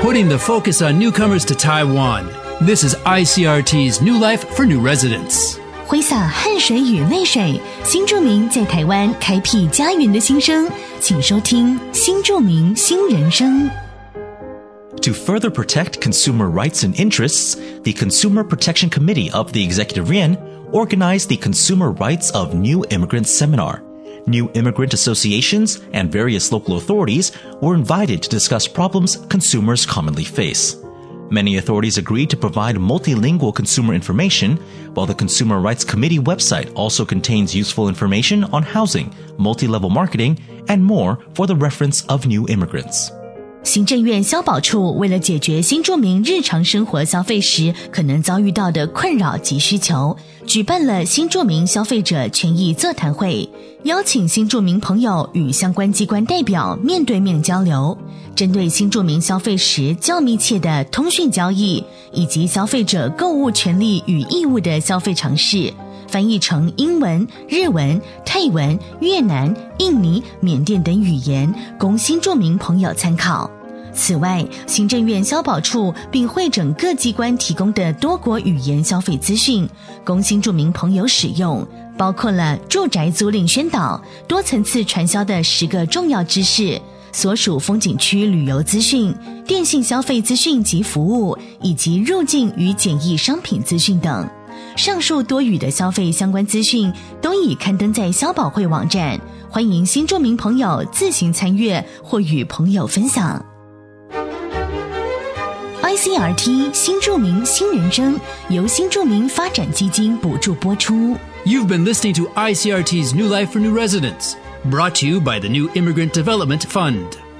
putting the focus on newcomers to Taiwan. This is ICRT's New Life for New Residents. 挥洒汗水与泪水，新住民在台湾开辟家园的心声，请收听《新住民新人生》。 To further protect consumer rights and interests, the Consumer Protection Committee of the Executive Yuan organized the Consumer Rights of New Immigrants seminar. New immigrant associations and various local authorities were invited to discuss problems consumers commonly face. Many authorities agreed to provide multilingual consumer information, while the Consumer Rights Committee website also contains useful information on housing, multi-level marketing, and more for the reference of new immigrants. 行政院消保处为了解决新住民日常生活消费时可能遭遇到的困扰及需求，举办了新住民消费者权益座谈会，邀请新住民朋友与相关机关代表面对面交流，针对新住民消费时较密切的通讯交易以及消费者购物权利与义务的消费常识。翻译成英文、日文、泰文、越南、印尼、缅甸等语言，供新住民朋友参考。此外，行政院消保处并会诊各机关提供的多国语言消费资讯，供新住民朋友使用，包括了住宅租赁宣导、多层次传销的十个重要知识、所属风景区旅游资讯、电信消费资讯及服务，以及入境与检疫商品资讯等。上述多语的消费相关资讯都已刊登在消保会网站，欢迎新住民朋友自行参阅或与朋友分享。ICRT 新住民新人生由新住民发展基金补助播出。You've been listening to ICRT's New Life for New Residents, brought to you by the New Immigrant Development Fund.